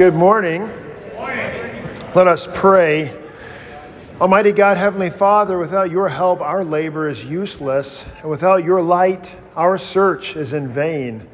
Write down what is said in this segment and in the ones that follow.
Good morning. Let us pray. Almighty God, Heavenly Father, without your help, our labor is useless, and without your light, our search is in vain.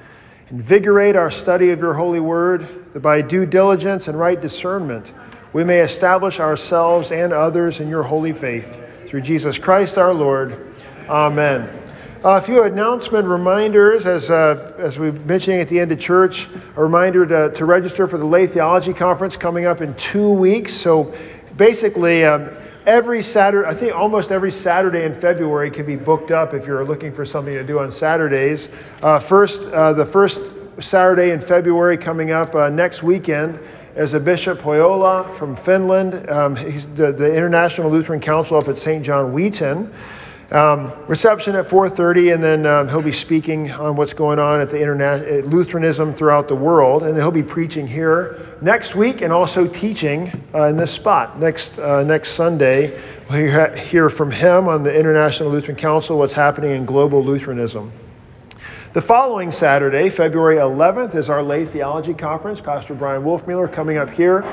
Invigorate our study of your holy word, that by due diligence and right discernment, we may establish ourselves and others in your holy faith. Through Jesus Christ our Lord. Amen. A few announcement reminders, as, uh, as we have mentioning at the end of church, a reminder to, to register for the Lay Theology Conference coming up in two weeks. So basically, um, every Saturday, I think almost every Saturday in February can be booked up if you're looking for something to do on Saturdays. Uh, first, uh, the first Saturday in February coming up uh, next weekend is a Bishop Pohjola from Finland. Um, he's the, the International Lutheran Council up at St. John Wheaton. Um, reception at 4.30 and then um, he'll be speaking on what's going on at the interna- lutheranism throughout the world and he'll be preaching here next week and also teaching uh, in this spot next, uh, next sunday. We'll hear, from him on the international lutheran council what's happening in global lutheranism. The following saturday february 11th is our lay theology conference. Pastor bryan wolfmueller coming up here.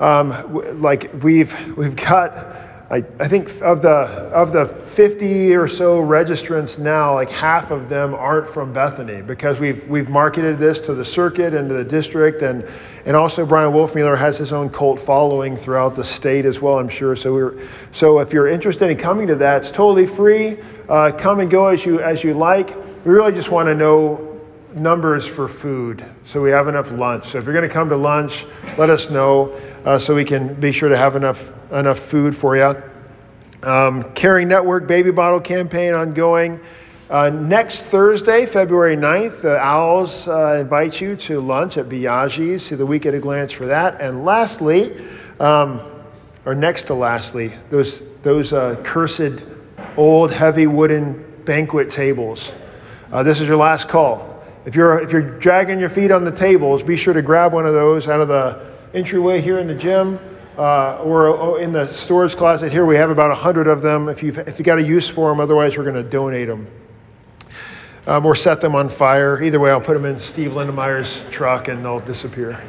Um, like we've, we've got I, I think of the, of the 50 or so registrants now, like half of them aren't from Bethany because we've, we've marketed this to the circuit and to the district. And, and also, Bryan Wolfmueller has his own cult following throughout the state as well, I'm sure. So, we're, so if you're interested in coming to that, it's totally free. Uh, come and go as you, as you like. We really just want to know numbers for food so we have enough lunch. So if you're going to come to lunch, let us know uh, so we can be sure to have enough, enough food for you. Um, Caring Network Baby Bottle Campaign ongoing. Uh, next Thursday, February 9th, the Owls uh, invite you to lunch at Biaggi's. See the week at a glance for that. And lastly, um, or next to lastly, those, those uh, cursed old heavy wooden banquet tables. Uh, this is your last call. If you're, if you're dragging your feet on the tables, be sure to grab one of those out of the entryway here in the gym uh, or, or, in the storage closet here. We have about 100 of them if you've, if you got a use for them, otherwise, we're going to donate them. Um, or set them on fire. Either way, I'll put them in Steve Lindemeyer's truck and they'll disappear.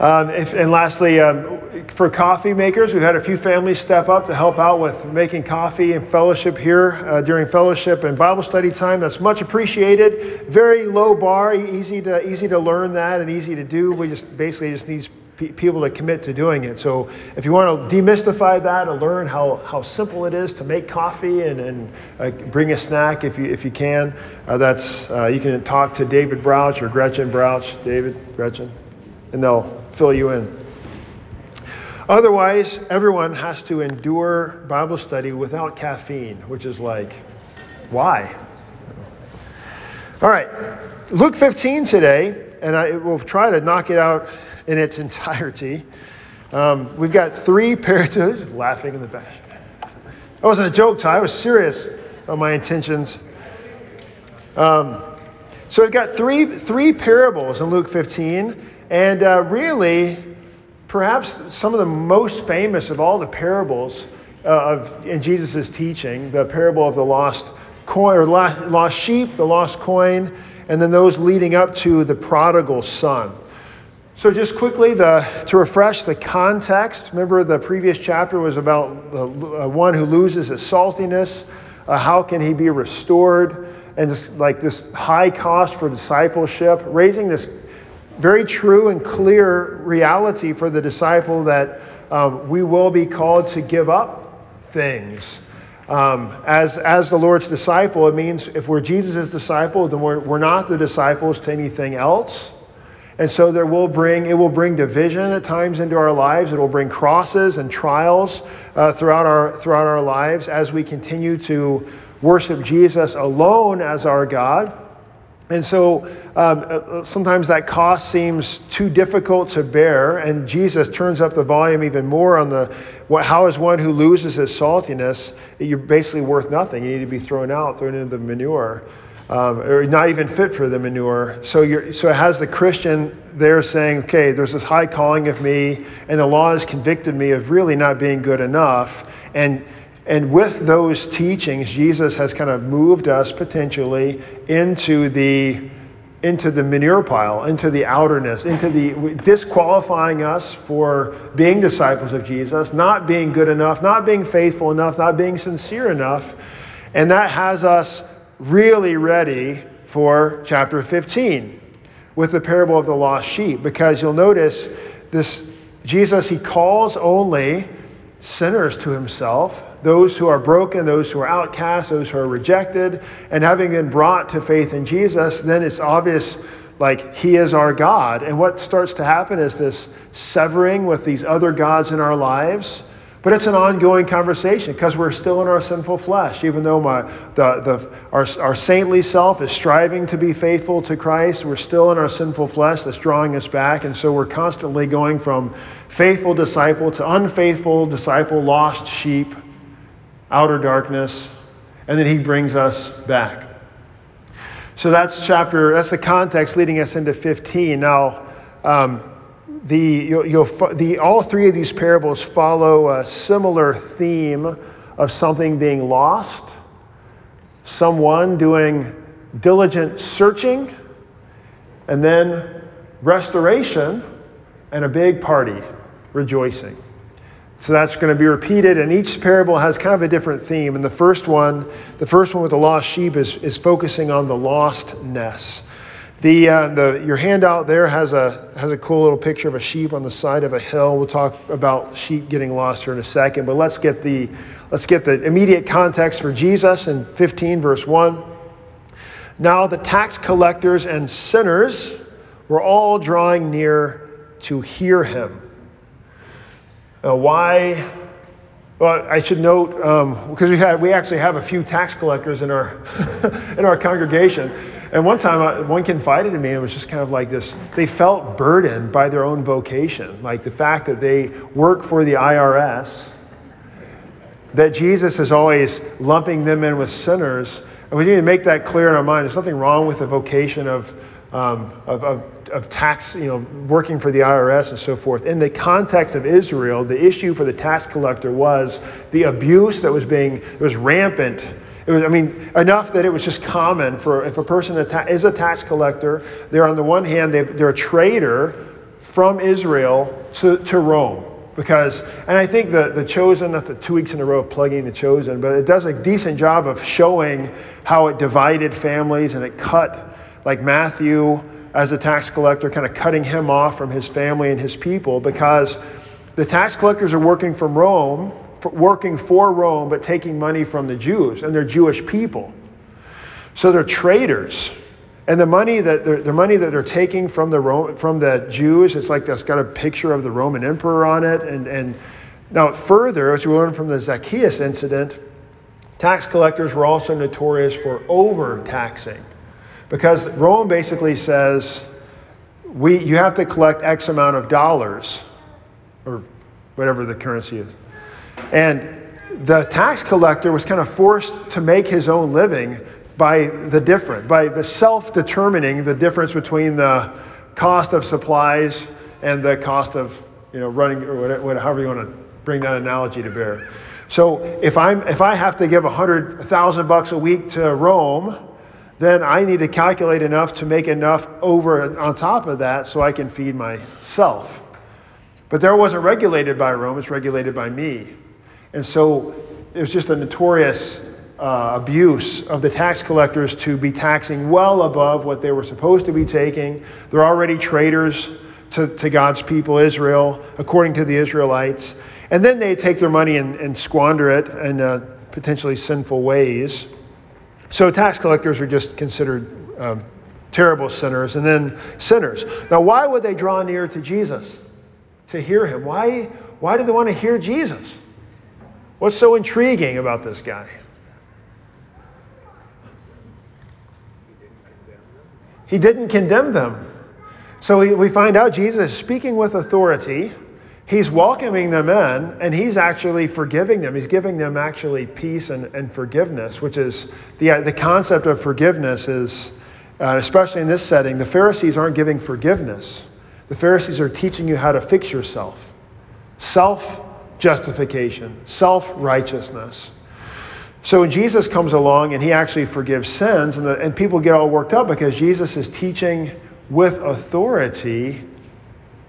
Um, if, and lastly, um, for coffee makers, we've had a few families step up to help out with making coffee and fellowship here uh, during fellowship and Bible study time. That's much appreciated. Very low bar, easy to easy to learn that and easy to do. We just basically just need people to commit to doing it. So if you want to demystify that and learn how, how simple it is to make coffee and, and uh, bring a snack if you, if you can, uh, that's, uh, you can talk to David Brouch or Gretchen Brouch. David, Gretchen, and they'll fill you in. Otherwise, everyone has to endure Bible study without caffeine, which is like, why? All right, Luke 15 today, and I will try to knock it out in its entirety. Um, we've got three pairs laughing in the back. That wasn't a joke, Ty. I was serious on my intentions. Um, so we've got three, three parables in Luke 15, and uh, really, perhaps some of the most famous of all the parables uh, of, in Jesus' teaching, the parable of the lost coin or lost, sheep, the lost coin, and then those leading up to the prodigal son. So, just quickly, the, to refresh the context, remember the previous chapter was about the uh, one who loses his saltiness. Uh, how can he be restored? And just like this high cost for discipleship, raising this very true and clear reality for the disciple that um, we will be called to give up things. Um, as, as the Lord's disciple, it means if we're Jesus' disciple, then we're, we're not the disciples to anything else. And so there will bring, it will bring division at times into our lives. It will bring crosses and trials uh, throughout, our, throughout our lives as we continue to worship Jesus alone as our God and so um, uh, sometimes that cost seems too difficult to bear, and Jesus turns up the volume even more on the what, how is one who loses his saltiness? You're basically worth nothing. You need to be thrown out, thrown into the manure, um, or not even fit for the manure. So, you're, so it has the Christian there saying, okay, there's this high calling of me, and the law has convicted me of really not being good enough. And and with those teachings, Jesus has kind of moved us potentially into the into the manure pile, into the outerness, into the disqualifying us for being disciples of Jesus, not being good enough, not being faithful enough, not being sincere enough. And that has us really ready for chapter 15 with the parable of the lost sheep because you'll notice this Jesus he calls only sinners to himself those who are broken, those who are outcast, those who are rejected, and having been brought to faith in Jesus, then it's obvious like he is our God. And what starts to happen is this severing with these other gods in our lives. But it's an ongoing conversation because we're still in our sinful flesh. Even though my, the, the, our, our saintly self is striving to be faithful to Christ, we're still in our sinful flesh that's drawing us back. And so we're constantly going from faithful disciple to unfaithful disciple, lost sheep outer darkness, and then he brings us back. So that's chapter, that's the context leading us into 15. Now, um, the, you'll, you'll, the, all three of these parables follow a similar theme of something being lost, someone doing diligent searching, and then restoration and a big party, rejoicing. So that's going to be repeated, and each parable has kind of a different theme. And the first one, the first one with the lost sheep, is, is focusing on the lostness. The, uh, the, your handout there has a, has a cool little picture of a sheep on the side of a hill. We'll talk about sheep getting lost here in a second, but let's get the, let's get the immediate context for Jesus in 15, verse 1. Now the tax collectors and sinners were all drawing near to hear him. Uh, why? Well, I should note because um, we had we actually have a few tax collectors in our in our congregation, and one time I, uh, one confided to me it was just kind of like this. They felt burdened by their own vocation, like the fact that they work for the IRS. That Jesus is always lumping them in with sinners, and we need to make that clear in our mind. There's nothing wrong with the vocation of um, of, of, of, tax, you know, working for the IRS and so forth. In the context of Israel, the issue for the tax collector was the abuse that was being, it was rampant. It was, I mean, enough that it was just common for if a person is a tax collector, they're on the one hand, they're a traitor from Israel to, to Rome because and i think the, the chosen not the two weeks in a row of plugging the chosen but it does a decent job of showing how it divided families and it cut like Matthew as a tax collector, kind of cutting him off from his family and his people because the tax collectors are working from Rome, working for Rome, but taking money from the Jews, and they're Jewish people. So they're traitors. And the money that they're, the money that they're taking from the, Rome, from the Jews, it's like that's got a picture of the Roman emperor on it. And, and now, further, as we learn from the Zacchaeus incident, tax collectors were also notorious for overtaxing. Because Rome basically says we, you have to collect X amount of dollars, or whatever the currency is. And the tax collector was kind of forced to make his own living by the difference, by self determining the difference between the cost of supplies and the cost of you know, running, or whatever, however you want to bring that analogy to bear. So if, I'm, if I have to give a hundred thousand bucks a week to Rome, then I need to calculate enough to make enough over on top of that so I can feed myself. But there wasn't regulated by Rome, it's regulated by me. And so it was just a notorious uh, abuse of the tax collectors to be taxing well above what they were supposed to be taking. They're already traitors to, to God's people, Israel, according to the Israelites. And then they take their money and, and squander it in uh, potentially sinful ways. So tax collectors are just considered um, terrible sinners, and then sinners. Now, why would they draw near to Jesus to hear him? Why, why do they want to hear Jesus? What's so intriguing about this guy? He didn't condemn them. So we, we find out Jesus is speaking with authority he's welcoming them in and he's actually forgiving them. He's giving them actually peace and, and forgiveness, which is the, the concept of forgiveness is, uh, especially in this setting, the Pharisees aren't giving forgiveness. The Pharisees are teaching you how to fix yourself self justification, self righteousness. So when Jesus comes along and he actually forgives sins, and, the, and people get all worked up because Jesus is teaching with authority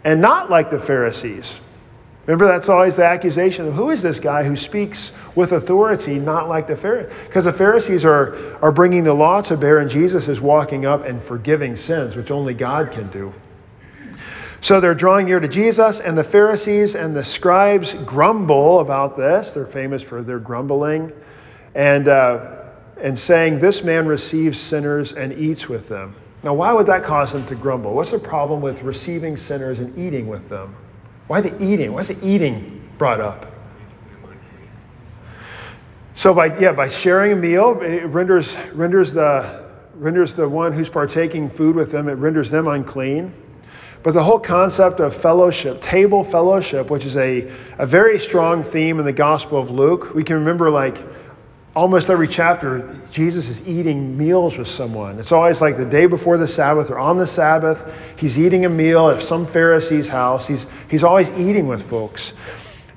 and not like the Pharisees. Remember, that's always the accusation of who is this guy who speaks with authority, not like the Pharisees? Because the Pharisees are, are bringing the law to bear, and Jesus is walking up and forgiving sins, which only God can do. So they're drawing near to Jesus, and the Pharisees and the scribes grumble about this. They're famous for their grumbling and, uh, and saying, This man receives sinners and eats with them. Now, why would that cause them to grumble? What's the problem with receiving sinners and eating with them? Why the eating? Why is the eating brought up? So by yeah, by sharing a meal, it renders renders the renders the one who's partaking food with them, it renders them unclean. But the whole concept of fellowship, table fellowship, which is a, a very strong theme in the Gospel of Luke, we can remember like almost every chapter, Jesus is eating meals with someone. It's always like the day before the Sabbath or on the Sabbath, he's eating a meal at some Pharisee's house. He's, he's always eating with folks.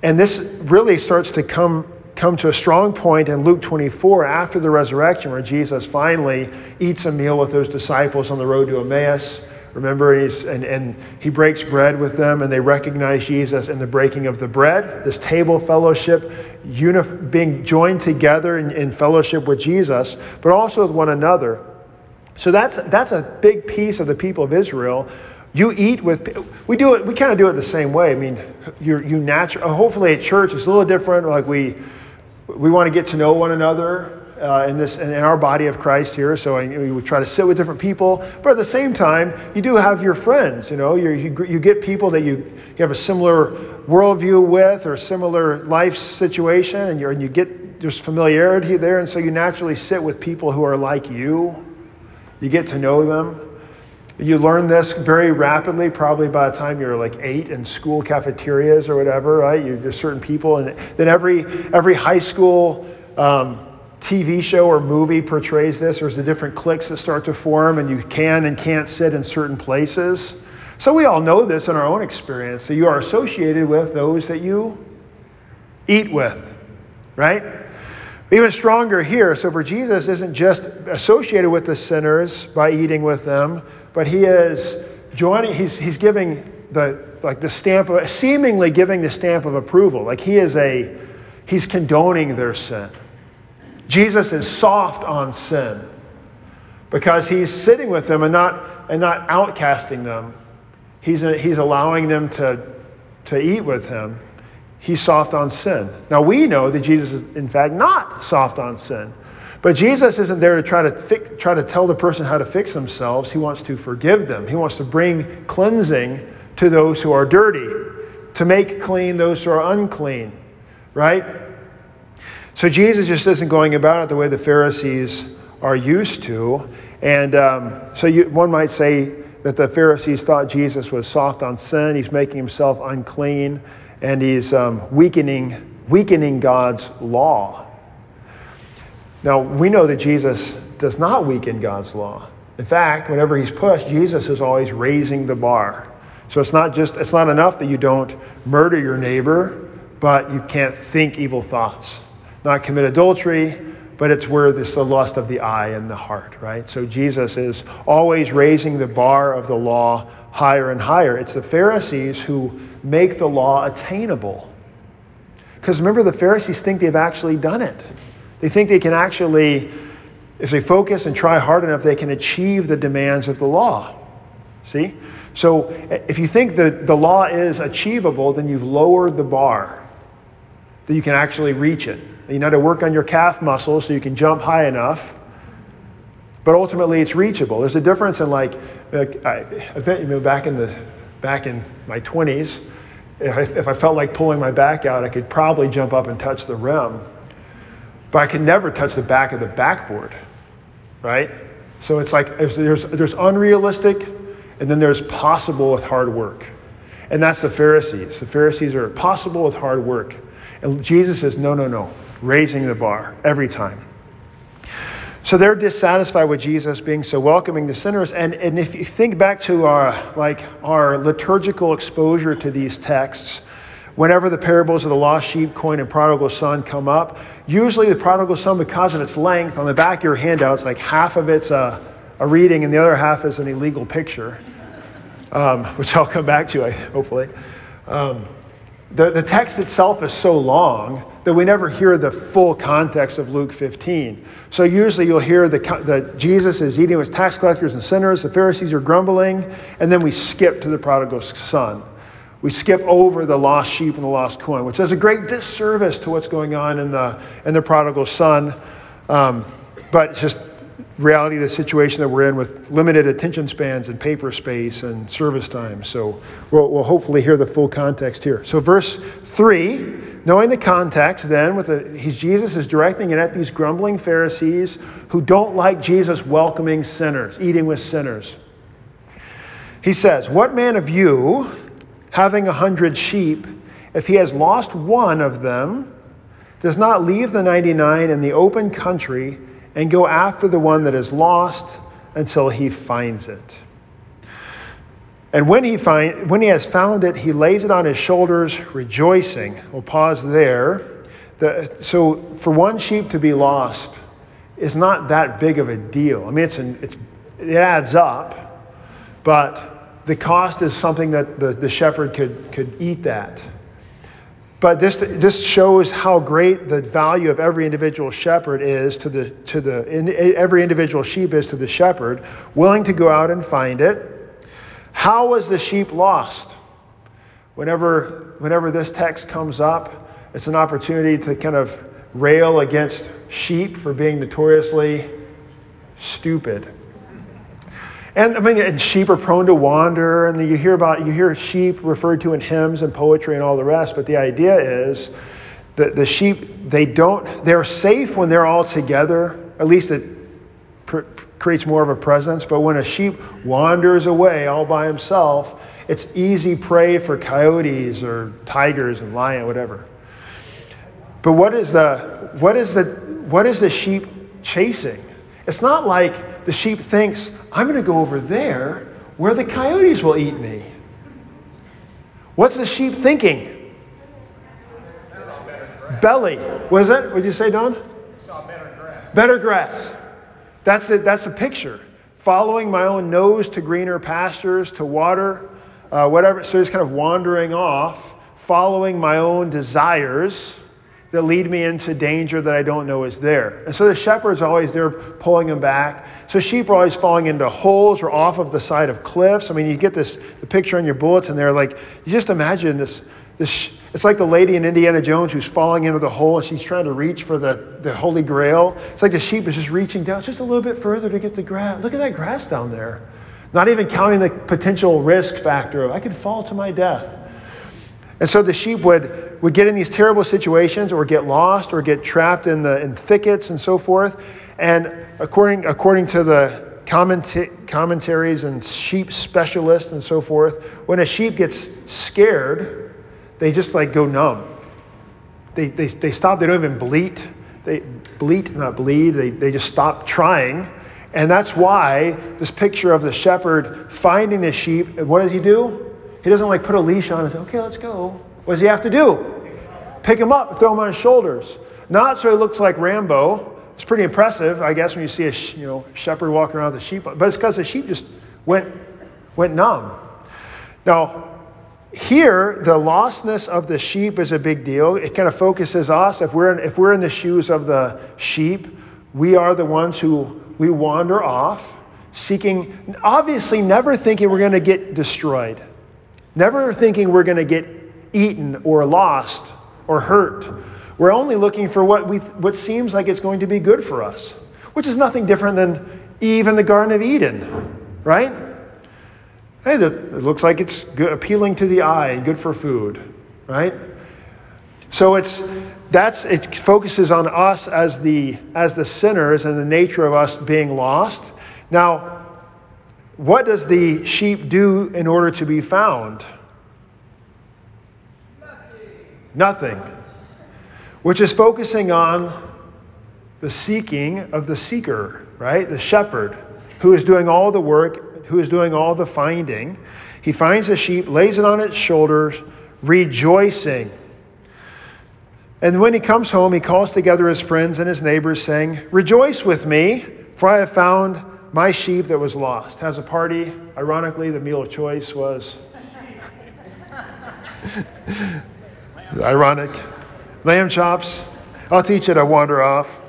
And this really starts to come, come to a strong point in Luke 24 after the resurrection, where Jesus finally eats a meal with those disciples on the road to Emmaus. Remember, he's, and, and he breaks bread with them, and they recognize Jesus in the breaking of the bread, this table fellowship, unif- being joined together in, in fellowship with Jesus, but also with one another. So that's, that's a big piece of the people of Israel. You eat with, we do it, we kind of do it the same way. I mean, you you natural, hopefully at church it's a little different. Like we, we want to get to know one another uh, in this in our body of Christ here. So we try to sit with different people, but at the same time, you do have your friends. You know, you you get people that you, you have a similar worldview with or similar life situation, and you and you get there's familiarity there, and so you naturally sit with people who are like you. You get to know them. You learn this very rapidly, probably by the time you're like eight in school cafeterias or whatever, right? You, there's certain people, and then every every high school. Um, TV show or movie portrays this. There's the different cliques that start to form, and you can and can't sit in certain places. So we all know this in our own experience that you are associated with those that you eat with, right? Even stronger here. So for Jesus isn't just associated with the sinners by eating with them, but he is joining, he's, he's giving the like the stamp of seemingly giving the stamp of approval. Like he is a he's condoning their sin. Jesus is soft on sin because he's sitting with them and not, and not outcasting them. He's, he's allowing them to, to eat with him. He's soft on sin. Now, we know that Jesus is, in fact, not soft on sin. But Jesus isn't there to try to, fix, try to tell the person how to fix themselves. He wants to forgive them. He wants to bring cleansing to those who are dirty, to make clean those who are unclean, right? So Jesus just isn't going about it the way the Pharisees are used to. And um, so you, one might say that the Pharisees thought Jesus was soft on sin, he's making himself unclean, and he's um, weakening, weakening God's law. Now, we know that Jesus does not weaken God's law. In fact, whenever he's pushed, Jesus is always raising the bar. So it's not just it's not enough that you don't murder your neighbor, but you can't think evil thoughts not commit adultery, but it's where this the lust of the eye and the heart, right? So Jesus is always raising the bar of the law higher and higher. It's the Pharisees who make the law attainable. Because remember, the Pharisees think they've actually done it. They think they can actually, if they focus and try hard enough, they can achieve the demands of the law. See? So eh, if you think that the law is achievable, then you've lowered the bar, that you can actually reach it. You know, to work on your calf muscles so you can jump high enough. But ultimately, it's reachable. There's a difference in like, like I, you know, back in the back in my 20s, if I, if I felt like pulling my back out, I could probably jump up and touch the rim, but I could never touch the back of the backboard, right? So it's like there's, there's unrealistic, and then there's possible with hard work. And that's the Pharisees. The Pharisees are possible with hard work. And Jesus says, no, no, no raising the bar every time. So they're dissatisfied with Jesus being so welcoming to sinners. And, and if you think back to our, like, our liturgical exposure to these texts, whenever the parables of the lost sheep, coin, and prodigal son come up, usually the prodigal son, because of its length, on the back of your handout, it's like half of it's a, a reading and the other half is an illegal picture, um, which I'll come back to, hopefully. Um, the, the text itself is so long that we never hear the full context of Luke 15. So usually you'll hear that Jesus is eating with tax collectors and sinners, the Pharisees are grumbling, and then we skip to the prodigal son. We skip over the lost sheep and the lost coin, which does a great disservice to what's going on in the, in the prodigal son. Um, but just reality of the situation that we're in with limited attention spans and paper space and service time. So we'll, we'll hopefully hear the full context here. So, verse 3, knowing the context, then, with the, Jesus is directing it at these grumbling Pharisees who don't like Jesus welcoming sinners, eating with sinners. He says, What man of you, having a hundred sheep, if he has lost one of them, does not leave the 99 in the open country? And go after the one that is lost until he finds it. And when he, find, when he has found it, he lays it on his shoulders, rejoicing. We'll pause there. The, so, for one sheep to be lost is not that big of a deal. I mean, it's, an, it's it adds up, but the cost is something that the, the shepherd could, could eat that. But this, this shows how great the value of every individual shepherd is to the, to the in, every individual sheep is to the shepherd, willing to go out and find it. How was the sheep lost? Whenever, whenever this text comes up, it's an opportunity to kind of rail against sheep for being notoriously stupid. And I mean, and sheep are prone to wander, and you hear about you hear sheep referred to in hymns and poetry and all the rest. But the idea is that the sheep they don't they're safe when they're all together. At least it pr- creates more of a presence. But when a sheep wanders away all by himself, it's easy prey for coyotes or tigers and lion, whatever. But what is the what is the what is the sheep chasing? It's not like the sheep thinks, I'm going to go over there where the coyotes will eat me. What's the sheep thinking? Belly. Was it? What did you say, Don? better grass. Better grass. That's the, that's the picture. Following my own nose to greener pastures, to water, uh, whatever. So just kind of wandering off, following my own desires that lead me into danger that I don't know is there. And so the shepherd's always there pulling them back. So sheep are always falling into holes or off of the side of cliffs. I mean, you get this the picture on your bulletin there, like you just imagine this. This, it's like the lady in Indiana Jones who's falling into the hole and she's trying to reach for the, the Holy Grail. It's like the sheep is just reaching down just a little bit further to get the grass. Look at that grass down there. Not even counting the potential risk factor of I could fall to my death. And so the sheep would, would get in these terrible situations or get lost or get trapped in, the, in thickets and so forth. And according, according to the commentaries and sheep specialists and so forth, when a sheep gets scared, they just like go numb. They, they, they stop, they don't even bleat. They bleat, not bleed, they, they just stop trying. And that's why this picture of the shepherd finding the sheep, what does he do? He doesn't like put a leash on and say, okay, let's go. What does he have to do? Pick him up, throw him on his shoulders. Not so he looks like Rambo. It's pretty impressive, I guess, when you see a you know, shepherd walking around with a sheep. But it's because the sheep just went, went numb. Now, here, the lostness of the sheep is a big deal. It kind of focuses us. If we're in, if we're in the shoes of the sheep, we are the ones who we wander off, seeking, obviously, never thinking we're going to get destroyed. Never thinking we're going to get eaten or lost or hurt. We're only looking for what, we, what seems like it's going to be good for us, which is nothing different than Eve in the Garden of Eden, right? Hey, it looks like it's good, appealing to the eye and good for food, right? So it's that's it focuses on us as the as the sinners and the nature of us being lost. Now, what does the sheep do in order to be found? Nothing. Nothing. Which is focusing on the seeking of the seeker, right? The shepherd who is doing all the work, who is doing all the finding. He finds a sheep, lays it on its shoulders, rejoicing. And when he comes home, he calls together his friends and his neighbors, saying, Rejoice with me, for I have found my sheep that was lost. Has a party. Ironically, the meal of choice was ironic. Lamb chops. I'll teach it, I wander off.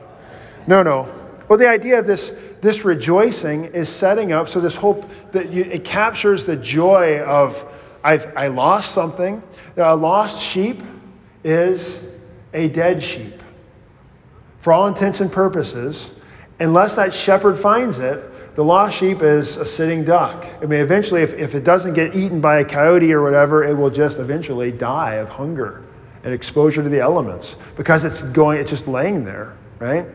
No, no. Well, the idea of this, this rejoicing is setting up so this hope that you, it captures the joy of I've, I lost something. A lost sheep is a dead sheep. For all intents and purposes, unless that shepherd finds it, the lost sheep is a sitting duck. I mean, eventually, if, if it doesn't get eaten by a coyote or whatever, it will just eventually die of hunger and exposure to the elements because it's going, it's just laying there, right?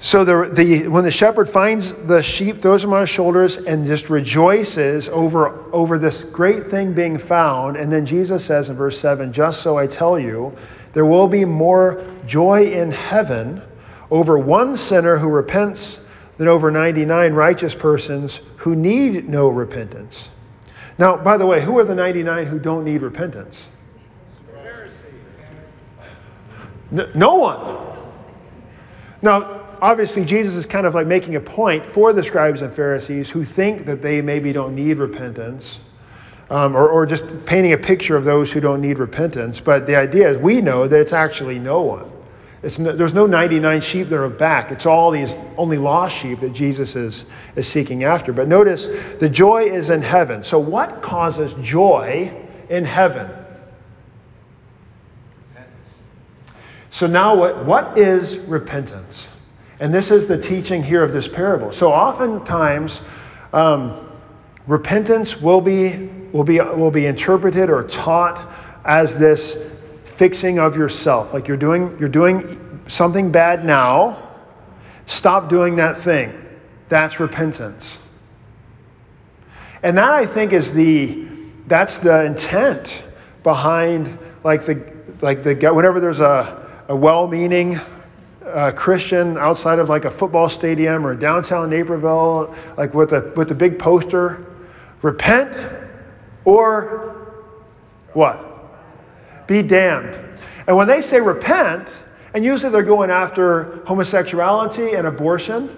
So the, the, when the shepherd finds the sheep, throws them on his shoulders, and just rejoices over, over this great thing being found, and then Jesus says in verse 7 Just so I tell you, there will be more joy in heaven over one sinner who repents than over 99 righteous persons who need no repentance. Now, by the way, who are the 99 who don't need repentance? No one. Now, obviously, Jesus is kind of like making a point for the scribes and Pharisees who think that they maybe don't need repentance, um, or, or just painting a picture of those who don't need repentance. But the idea is we know that it's actually no one. No, there's no 99 sheep that are back. It's all these only lost sheep that Jesus is, is seeking after. But notice the joy is in heaven. So, what causes joy in heaven? So, now what, what is repentance? And this is the teaching here of this parable. So oftentimes, um, repentance will be, will, be, will be interpreted or taught as this fixing of yourself. Like you're doing, you're doing something bad now, stop doing that thing. That's repentance. And that I think is the, that's the intent behind like the, like the, whenever there's a, a well-meaning uh, Christian outside of like a football stadium or downtown Naperville, like with a with a big poster, repent or what? Be damned. And when they say repent, and usually they're going after homosexuality and abortion,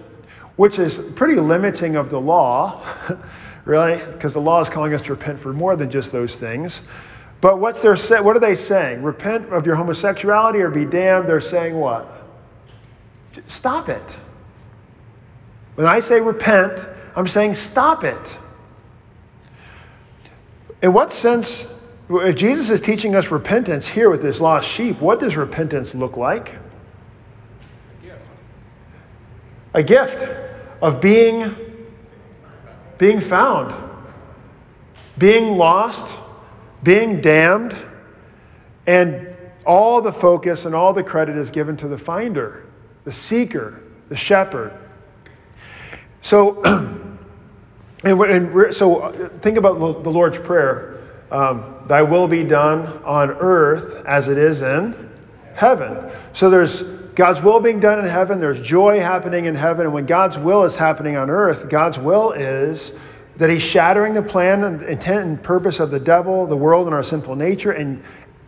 which is pretty limiting of the law, really, because the law is calling us to repent for more than just those things. But what's their what are they saying? Repent of your homosexuality or be damned. They're saying what? Stop it. When I say repent, I'm saying stop it. In what sense, Jesus is teaching us repentance here with this lost sheep, what does repentance look like? A gift, A gift of being, being found, being lost, being damned, and all the focus and all the credit is given to the finder the seeker, the shepherd. So, and, and so uh, think about the Lord's Prayer. Um, Thy will be done on earth as it is in heaven. So there's God's will being done in heaven, there's joy happening in heaven, and when God's will is happening on earth, God's will is that He's shattering the plan and intent and purpose of the devil, the world, and our sinful nature, and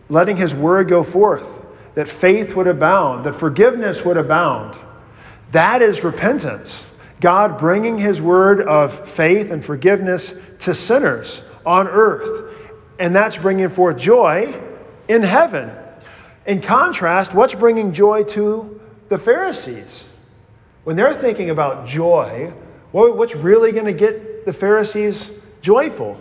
letting His word go forth that faith would abound, that forgiveness would abound. That is repentance. God bringing his word of faith and forgiveness to sinners on earth. And that's bringing forth joy in heaven. In contrast, what's bringing joy to the Pharisees? When they're thinking about joy, what's really going to get the Pharisees joyful?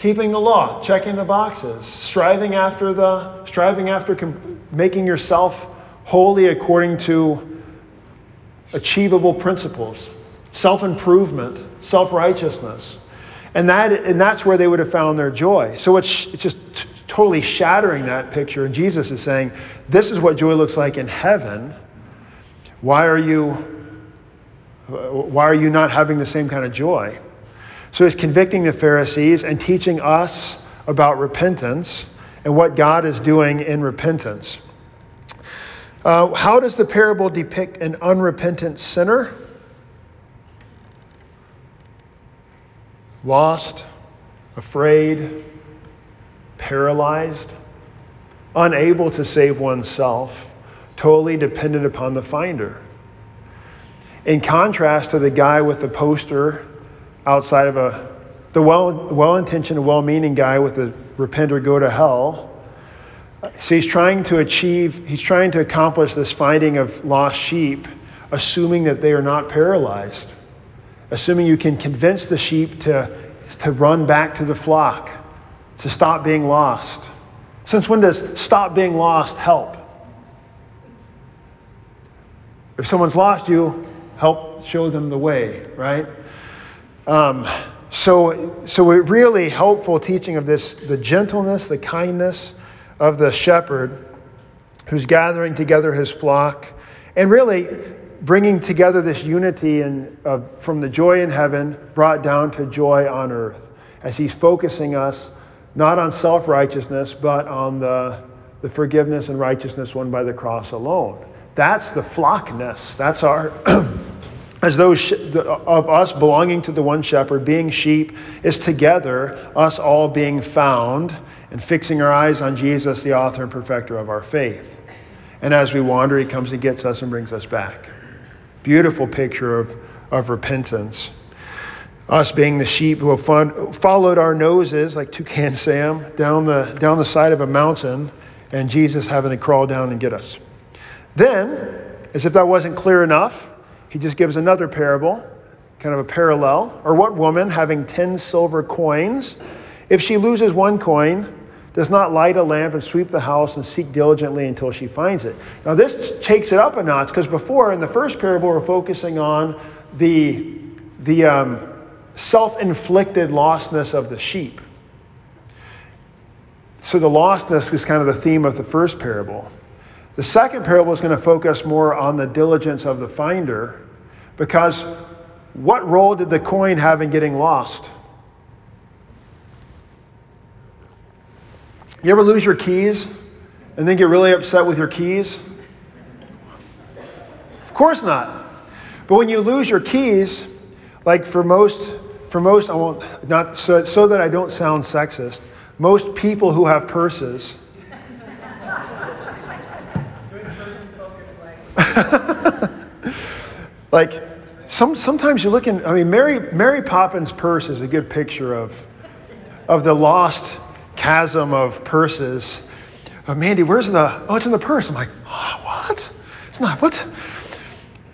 keeping the law, checking the boxes, striving after the striving after com- making yourself holy according to achievable principles, self-improvement, self-righteousness. And that and that's where they would have found their joy. So it's, it's just t- totally shattering that picture and Jesus is saying, this is what joy looks like in heaven. Why are you why are you not having the same kind of joy? So he's convicting the Pharisees and teaching us about repentance and what God is doing in repentance. Uh, how does the parable depict an unrepentant sinner? Lost, afraid, paralyzed, unable to save oneself, totally dependent upon the finder. In contrast to the guy with the poster outside of a, the well, well-intentioned, well-meaning guy with the repent or go to hell. So he's trying to achieve, he's trying to accomplish this finding of lost sheep, assuming that they are not paralyzed, assuming you can convince the sheep to, to run back to the flock, to stop being lost. Since when does stop being lost help? If someone's lost you, help show them the way, right? Um, so, so it really helpful teaching of this, the gentleness, the kindness of the shepherd who's gathering together his flock and really bringing together this unity in, from the joy in heaven brought down to joy on earth as he's focusing us not on self righteousness, but on the, the forgiveness and righteousness won by the cross alone. That's the flockness. That's our. as those of us belonging to the one shepherd, being sheep, is together, us all being found and fixing our eyes on Jesus, the author and perfecter of our faith. And as we wander, he comes and gets us and brings us back. Beautiful picture of, of repentance. Us being the sheep who have followed our noses, like Toucan Sam, down the, down the side of a mountain, and Jesus having to crawl down and get us. Then, as if that wasn't clear enough, he just gives another parable, kind of a parallel. Or what woman, having 10 silver coins, if she loses one coin, does not light a lamp and sweep the house and seek diligently until she finds it? Now, this takes it up a notch because before, in the first parable, we're focusing on the, the um, self inflicted lostness of the sheep. So, the lostness is kind of the theme of the first parable. The second parable is going to focus more on the diligence of the finder because what role did the coin have in getting lost? You ever lose your keys and then get really upset with your keys? Of course not. But when you lose your keys, like for most, for most, I won't, not so, so that I don't sound sexist, most people who have purses like, some, sometimes you look in, I mean, Mary, Mary Poppins' purse is a good picture of, of the lost chasm of purses. Oh, Mandy, where's the, oh, it's in the purse. I'm like, oh, what? It's not, what?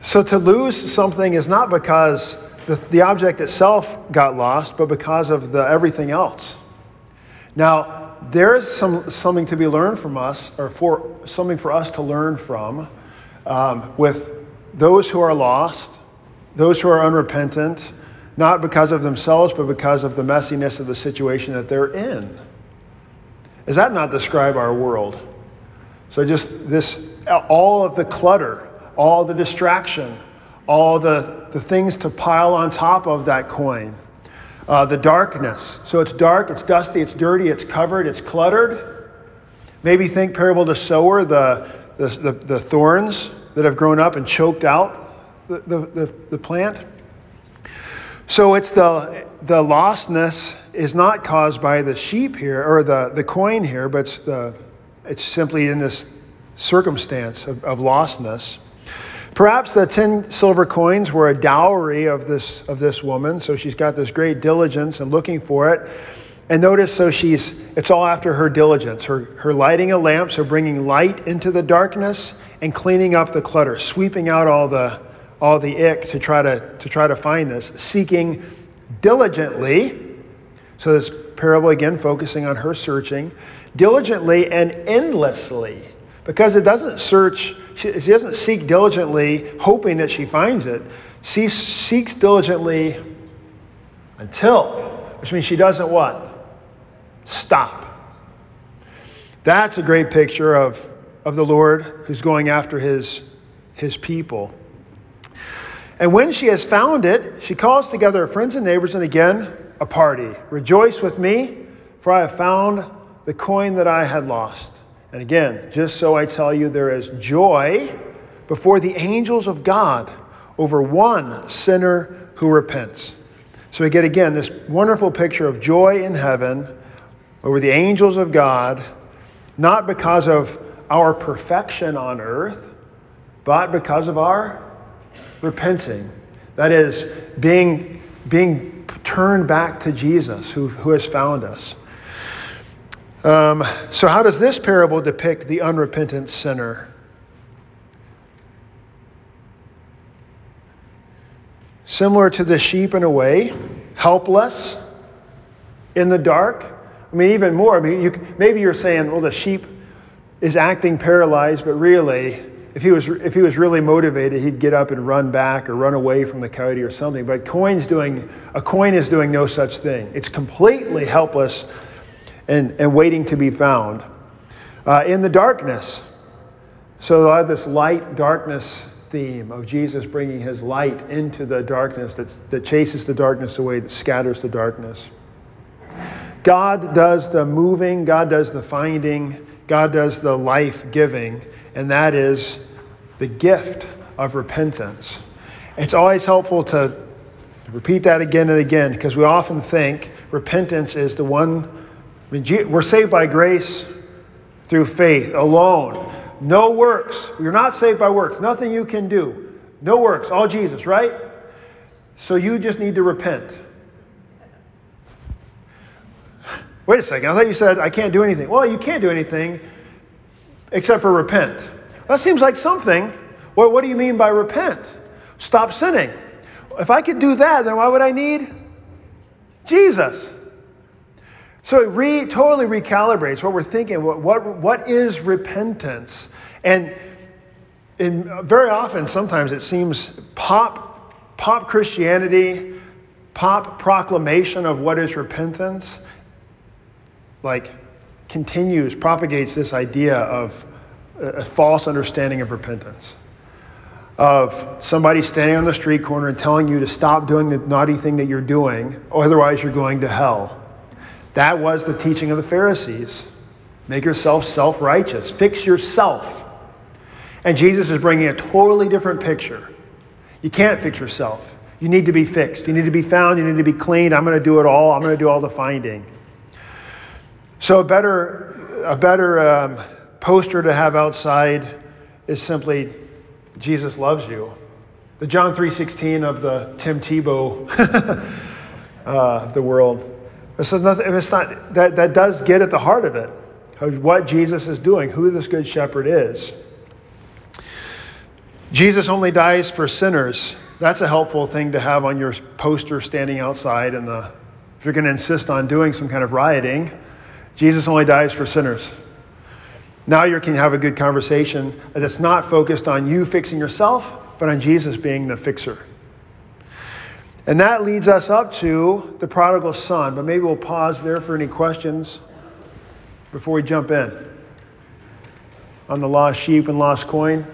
So to lose something is not because the, the object itself got lost, but because of the everything else. Now, there is some, something to be learned from us, or for something for us to learn from um, with those who are lost, those who are unrepentant, not because of themselves, but because of the messiness of the situation that they're in. Does that not describe our world? So, just this, all of the clutter, all the distraction, all the, the things to pile on top of that coin, uh, the darkness. So, it's dark, it's dusty, it's dirty, it's covered, it's cluttered. Maybe think parable to sower, the, the, the, the thorns that have grown up and choked out the, the, the, the plant. So it's the, the lostness is not caused by the sheep here, or the, the coin here, but it's, the, it's simply in this circumstance of, of lostness. Perhaps the 10 silver coins were a dowry of this, of this woman, so she's got this great diligence and looking for it. And notice, so she's, it's all after her diligence, her, her lighting a lamp, so bringing light into the darkness and cleaning up the clutter, sweeping out all the, all the ick to try to, to try to find this, seeking diligently. So this parable again focusing on her searching diligently and endlessly because it doesn't search, she, she doesn't seek diligently hoping that she finds it. She seeks diligently until, which means she doesn't what? Stop. That's a great picture of, of the Lord who's going after his, his people. And when she has found it, she calls together her friends and neighbors, and again, a party. Rejoice with me, for I have found the coin that I had lost. And again, just so I tell you, there is joy before the angels of God over one sinner who repents. So we get again this wonderful picture of joy in heaven over the angels of God, not because of our perfection on earth, but because of our repenting. That is, being, being turned back to Jesus who, who has found us. Um, so, how does this parable depict the unrepentant sinner? Similar to the sheep in a way, helpless in the dark. I mean, even more. I mean, you, maybe you're saying, well, the sheep is acting paralyzed, but really, if he was if he was really motivated, he'd get up and run back or run away from the coyote or something. But coin's doing a coin is doing no such thing. It's completely helpless and, and waiting to be found uh, in the darkness. So I have this light darkness theme of Jesus bringing his light into the darkness that, that chases the darkness away, that scatters the darkness. God does the moving, God does the finding, God does the life giving, and that is the gift of repentance. It's always helpful to repeat that again and again because we often think repentance is the one, I mean, we're saved by grace through faith alone. No works. You're not saved by works. Nothing you can do. No works. All Jesus, right? So you just need to repent. Wait a second. I thought you said I can't do anything. Well, you can't do anything except for repent. That seems like something. Well, what do you mean by repent? Stop sinning. If I could do that, then why would I need Jesus? So it re, totally recalibrates what we're thinking. What, what, what is repentance? And in, very often, sometimes it seems pop, pop Christianity, pop proclamation of what is repentance, like continues, propagates this idea of a false understanding of repentance. Of somebody standing on the street corner and telling you to stop doing the naughty thing that you're doing, otherwise you're going to hell. That was the teaching of the Pharisees. Make yourself self righteous, fix yourself. And Jesus is bringing a totally different picture. You can't fix yourself. You need to be fixed. You need to be found. You need to be cleaned. I'm going to do it all. I'm going to do all the finding. So, a better, a better um, poster to have outside is simply Jesus loves you. The John 3.16 of the Tim Tebow uh, of the world. So it's not, that, that does get at the heart of it, of what Jesus is doing, who this good shepherd is. Jesus only dies for sinners. That's a helpful thing to have on your poster standing outside. And if you're going to insist on doing some kind of rioting, Jesus only dies for sinners. Now you can have a good conversation that's not focused on you fixing yourself, but on Jesus being the fixer. And that leads us up to the prodigal son. But maybe we'll pause there for any questions before we jump in on the lost sheep and lost coin.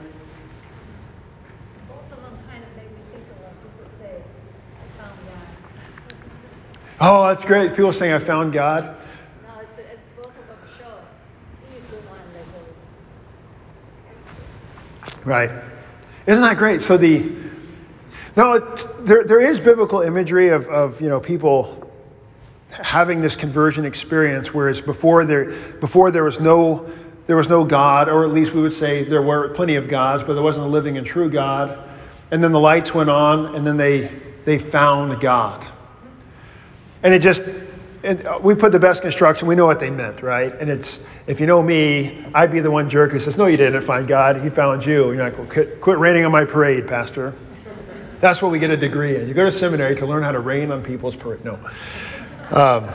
Oh, that's great. People saying, I found God. No, it's, it's both of them show. He's the one that goes. Right. Isn't that great? So the now, there, there is biblical imagery of, of you know, people having this conversion experience, whereas before there, before there was no there was no God, or at least we would say there were plenty of gods, but there wasn't a living and true God. And then the lights went on, and then they they found God. And it just and we put the best construction. We know what they meant, right? And it's if you know me, I'd be the one jerk who says, "No, you didn't find God. He found you." And you're like, "Well, quit, quit raining on my parade, Pastor." That's what we get a degree in. You go to seminary to learn how to rain on people's parade. No. Um,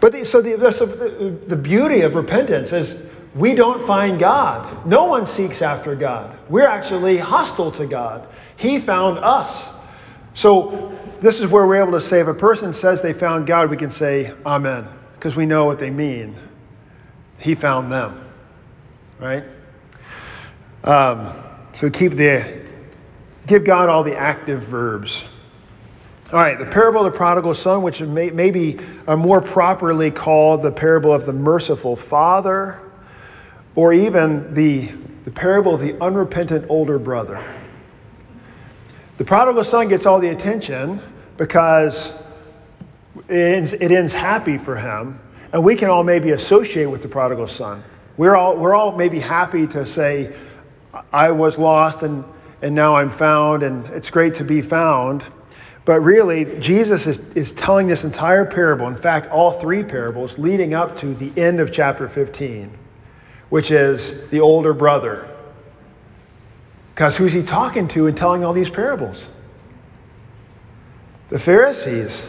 but the, so the, the, the beauty of repentance is we don't find God. No one seeks after God. We're actually hostile to God. He found us. So this is where we're able to say if a person says they found God, we can say Amen because we know what they mean. He found them, right? Um, so keep the give God all the active verbs. All right, the parable of the prodigal son, which may, may be more properly called the parable of the merciful father, or even the, the parable of the unrepentant older brother. The prodigal son gets all the attention because it ends, it ends happy for him, and we can all maybe associate with the prodigal son. We're all, we're all maybe happy to say, I was lost and, and now I'm found, and it's great to be found. But really, Jesus is, is telling this entire parable, in fact, all three parables, leading up to the end of chapter 15, which is the older brother. Because who's he talking to and telling all these parables? The Pharisees.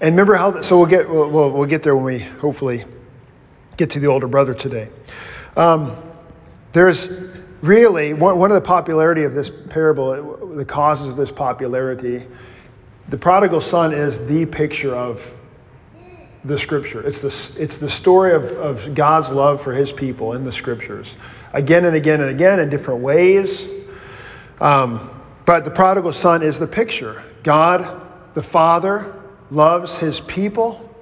And remember how, so we'll get, we'll, we'll, we'll get there when we hopefully get to the older brother today. Um, there's really one, one of the popularity of this parable, the causes of this popularity, the prodigal son is the picture of the scripture. It's the, it's the story of, of God's love for his people in the scriptures, again and again and again in different ways. Um, but the prodigal son is the picture. God, the Father, loves his people,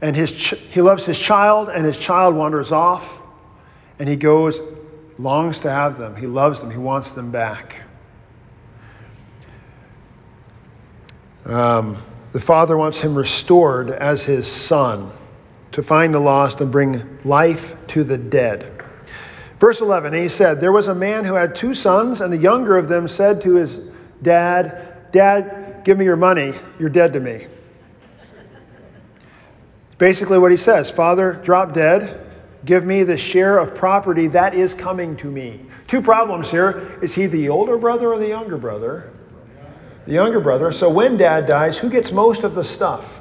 and his ch- he loves his child, and his child wanders off, and he goes, longs to have them. He loves them, he wants them back. Um, the Father wants him restored as his son to find the lost and bring life to the dead. Verse 11, he said, There was a man who had two sons, and the younger of them said to his dad, Dad, give me your money. You're dead to me. Basically, what he says Father, drop dead. Give me the share of property that is coming to me. Two problems here. Is he the older brother or the younger brother? The younger brother. So when dad dies, who gets most of the stuff?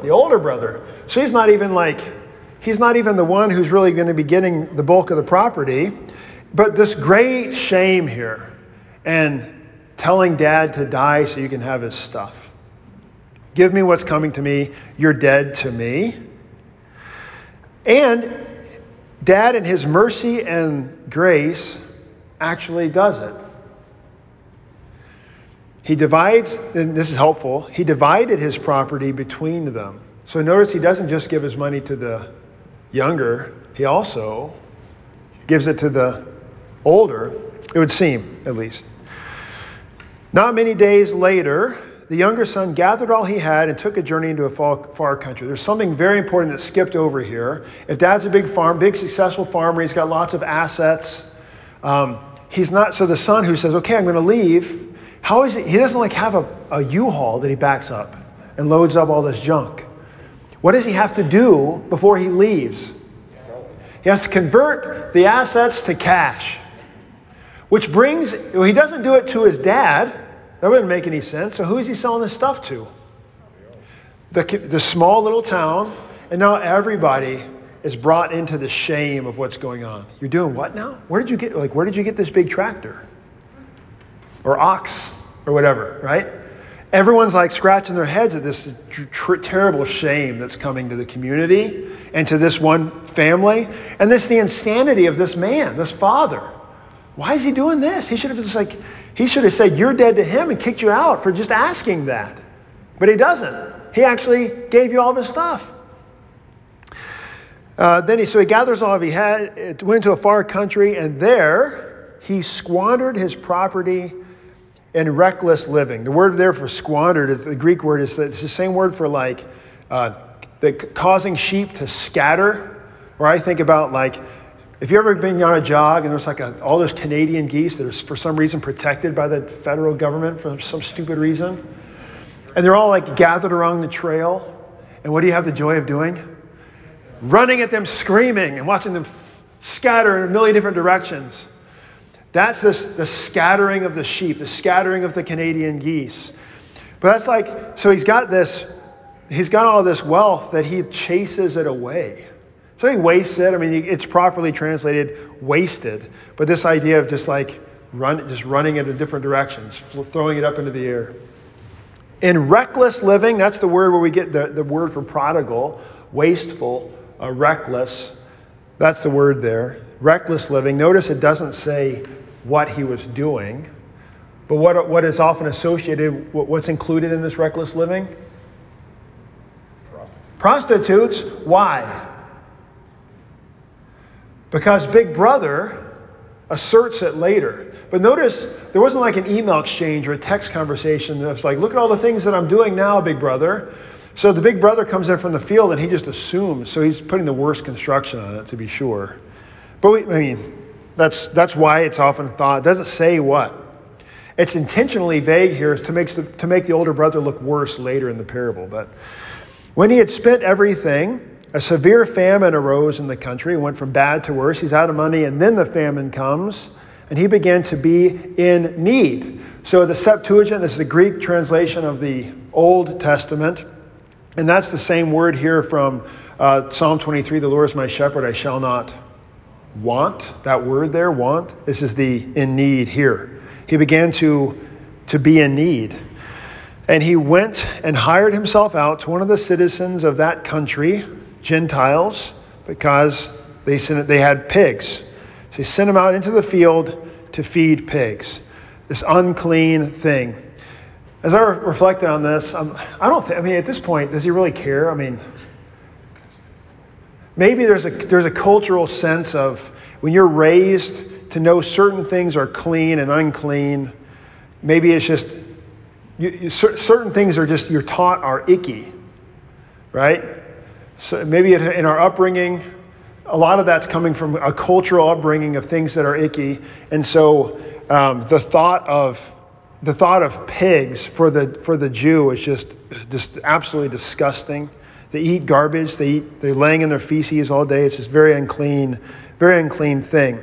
The older brother. So he's not even like, he's not even the one who's really going to be getting the bulk of the property. But this great shame here and telling dad to die so you can have his stuff. Give me what's coming to me. You're dead to me. And dad, in his mercy and grace, actually does it. He divides, and this is helpful, he divided his property between them. So notice he doesn't just give his money to the younger, he also gives it to the older, it would seem, at least. Not many days later, the younger son gathered all he had and took a journey into a far, country. There's something very important that skipped over here. If dad's a big farm, big successful farmer, he's got lots of assets. Um, he's not, so the son who says, okay, I'm going to leave, how is it? He doesn't like have a a U-Haul that he backs up and loads up all this junk. What does he have to do before he leaves? He has to convert the assets to cash, which brings, well, he doesn't do it to his dad. That wouldn't make any sense. So who is he selling this stuff to? The, the small little town, and now everybody is brought into the shame of what's going on. You're doing what now? Where did you get like where did you get this big tractor? Or ox or whatever, right? Everyone's like scratching their heads at this tr- terrible shame that's coming to the community and to this one family. And this the insanity of this man, this father. Why is he doing this? He should have just like, he should have said, You're dead to him and kicked you out for just asking that. But he doesn't. He actually gave you all of his stuff. Uh, then he, so he gathers all of he had, went to a far country, and there he squandered his property in reckless living. The word there for squandered, the Greek word is it's the same word for like uh, the, causing sheep to scatter. Or I think about like if you've ever been on a jog and there's like a, all those Canadian geese that are for some reason protected by the federal government for some stupid reason, and they're all like gathered around the trail, and what do you have the joy of doing? Running at them, screaming, and watching them f- scatter in a million different directions. That's this, the scattering of the sheep, the scattering of the Canadian geese. But that's like, so he's got this, he's got all this wealth that he chases it away. So he wastes it. I mean, it's properly translated wasted. But this idea of just like run, just running in different directions, throwing it up into the air. In reckless living, that's the word where we get the, the word for prodigal, wasteful, uh, reckless. That's the word there. Reckless living. Notice it doesn't say what he was doing, but what, what is often associated, what's included in this reckless living? Prostitutes. Why? Because Big Brother asserts it later. But notice there wasn't like an email exchange or a text conversation that's like, look at all the things that I'm doing now, big brother. So the big brother comes in from the field and he just assumes. So he's putting the worst construction on it to be sure. But we, I mean, that's, that's why it's often thought, it doesn't say what. It's intentionally vague here to make, to make the older brother look worse later in the parable. But when he had spent everything, a severe famine arose in the country, went from bad to worse. He's out of money, and then the famine comes, and he began to be in need. So the Septuagint, this is the Greek translation of the Old Testament, and that's the same word here from uh, Psalm 23 The Lord is my shepherd, I shall not want. That word there, want, this is the in need here. He began to, to be in need. And he went and hired himself out to one of the citizens of that country Gentiles because they, sent, they had pigs. So he sent them out into the field to feed pigs, this unclean thing. As I reflected on this, um, I don't think, I mean, at this point, does he really care? I mean, maybe there's a, there's a cultural sense of when you're raised to know certain things are clean and unclean, maybe it's just, you, you, certain things are just, you're taught are icky, right? So maybe in our upbringing, a lot of that's coming from a cultural upbringing of things that are icky. And so um, the thought of the thought of pigs for the for the Jew is just just absolutely disgusting. They eat garbage. They eat. They're laying in their feces all day. It's just very unclean, very unclean thing.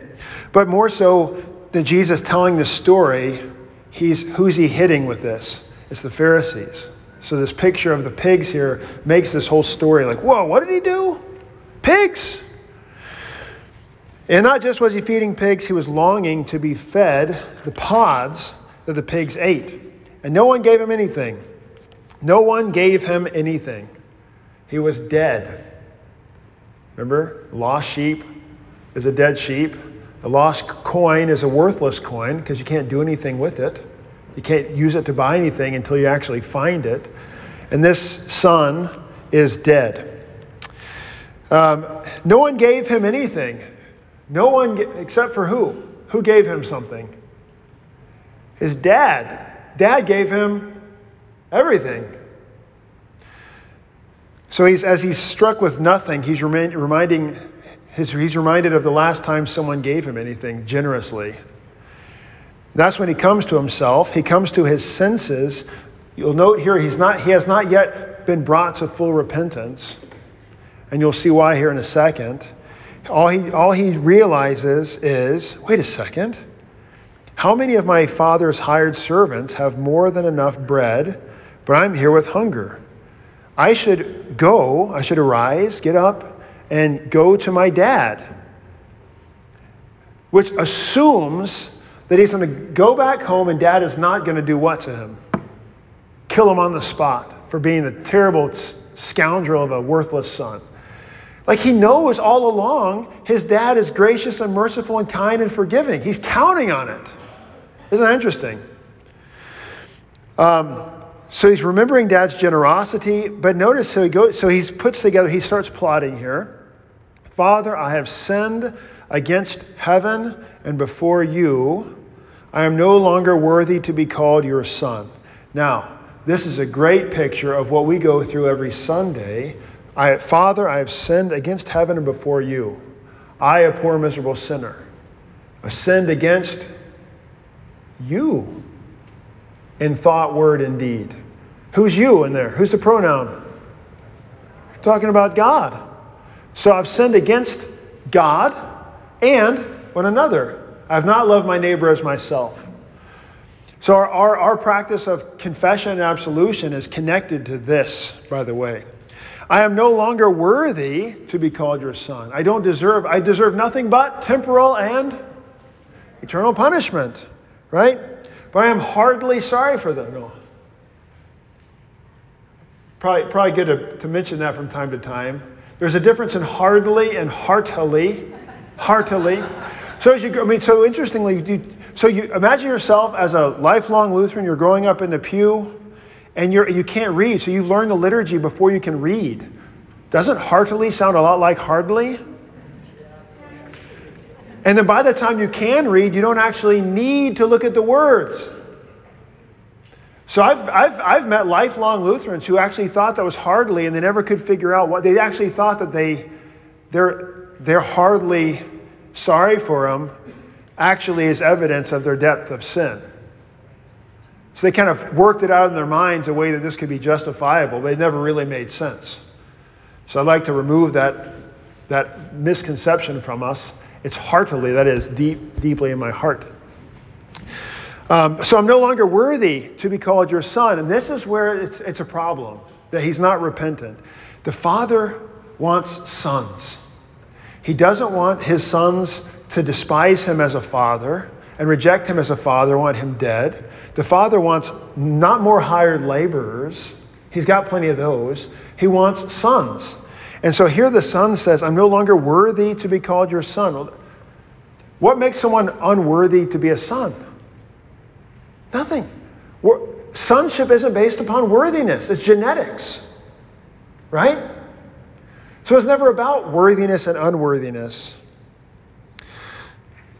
But more so than Jesus telling the story, he's who's he hitting with this? It's the Pharisees. So, this picture of the pigs here makes this whole story like, whoa, what did he do? Pigs! And not just was he feeding pigs, he was longing to be fed the pods that the pigs ate. And no one gave him anything. No one gave him anything. He was dead. Remember, lost sheep is a dead sheep. A lost coin is a worthless coin because you can't do anything with it. You can't use it to buy anything until you actually find it. And this son is dead. Um, no one gave him anything. No one, except for who? Who gave him something? His dad. Dad gave him everything. So he's, as he's struck with nothing, he's remind, reminding his, he's reminded of the last time someone gave him anything generously. That's when he comes to himself. He comes to his senses. You'll note here he's not, he has not yet been brought to full repentance. And you'll see why here in a second. All he, all he realizes is wait a second. How many of my father's hired servants have more than enough bread, but I'm here with hunger? I should go, I should arise, get up, and go to my dad, which assumes that he's going to go back home and dad is not going to do what to him? Kill him on the spot for being the terrible scoundrel of a worthless son. Like he knows all along his dad is gracious and merciful and kind and forgiving. He's counting on it. Isn't that interesting? Um, so he's remembering dad's generosity, but notice so he goes, so he puts together, he starts plotting here. Father, I have sinned against heaven and before you. I am no longer worthy to be called your son. Now, this is a great picture of what we go through every Sunday. I, Father, I have sinned against heaven and before you. I, a poor, miserable sinner, have sinned against you in thought, word, and deed. Who's you in there? Who's the pronoun? We're talking about God. So I've sinned against God and one another. I have not loved my neighbor as myself. So, our, our, our, practice of confession and absolution is connected to this, by the way. I am no longer worthy to be called your son. I don't deserve, I deserve nothing but temporal and eternal punishment, right? But I am heartily sorry for them. No. Probably, probably good to, to mention that from time to time. There's a difference in hardly and heartily. Heartily. So as you, go I mean, so interestingly, you, so you imagine yourself as a lifelong Lutheran. You're growing up in the pew, and you're you can't read. So you've learned the liturgy before you can read. Doesn't heartily sound a lot like hardly? And then by the time you can read, you don't actually need to look at the words. So I've, I've, I've met lifelong Lutherans who actually thought that was hardly, and they never could figure out what they actually thought that they, they're, they're hardly sorry for them, actually is evidence of their depth of sin. So they kind of worked it out in their minds a way that this could be justifiable, but it never really made sense. So I'd like to remove that, that misconception from us. It's heartily, that is, deep, deeply in my heart. Um, so I'm no longer worthy to be called your son. And this is where it's, it's a problem that he's not repentant. The father wants sons. He doesn't want his sons to despise him as a father and reject him as a father, want him dead. The father wants not more hired laborers, he's got plenty of those. He wants sons. And so here the son says, I'm no longer worthy to be called your son. What makes someone unworthy to be a son? Nothing. Sonship isn't based upon worthiness, it's genetics, right? So it's never about worthiness and unworthiness.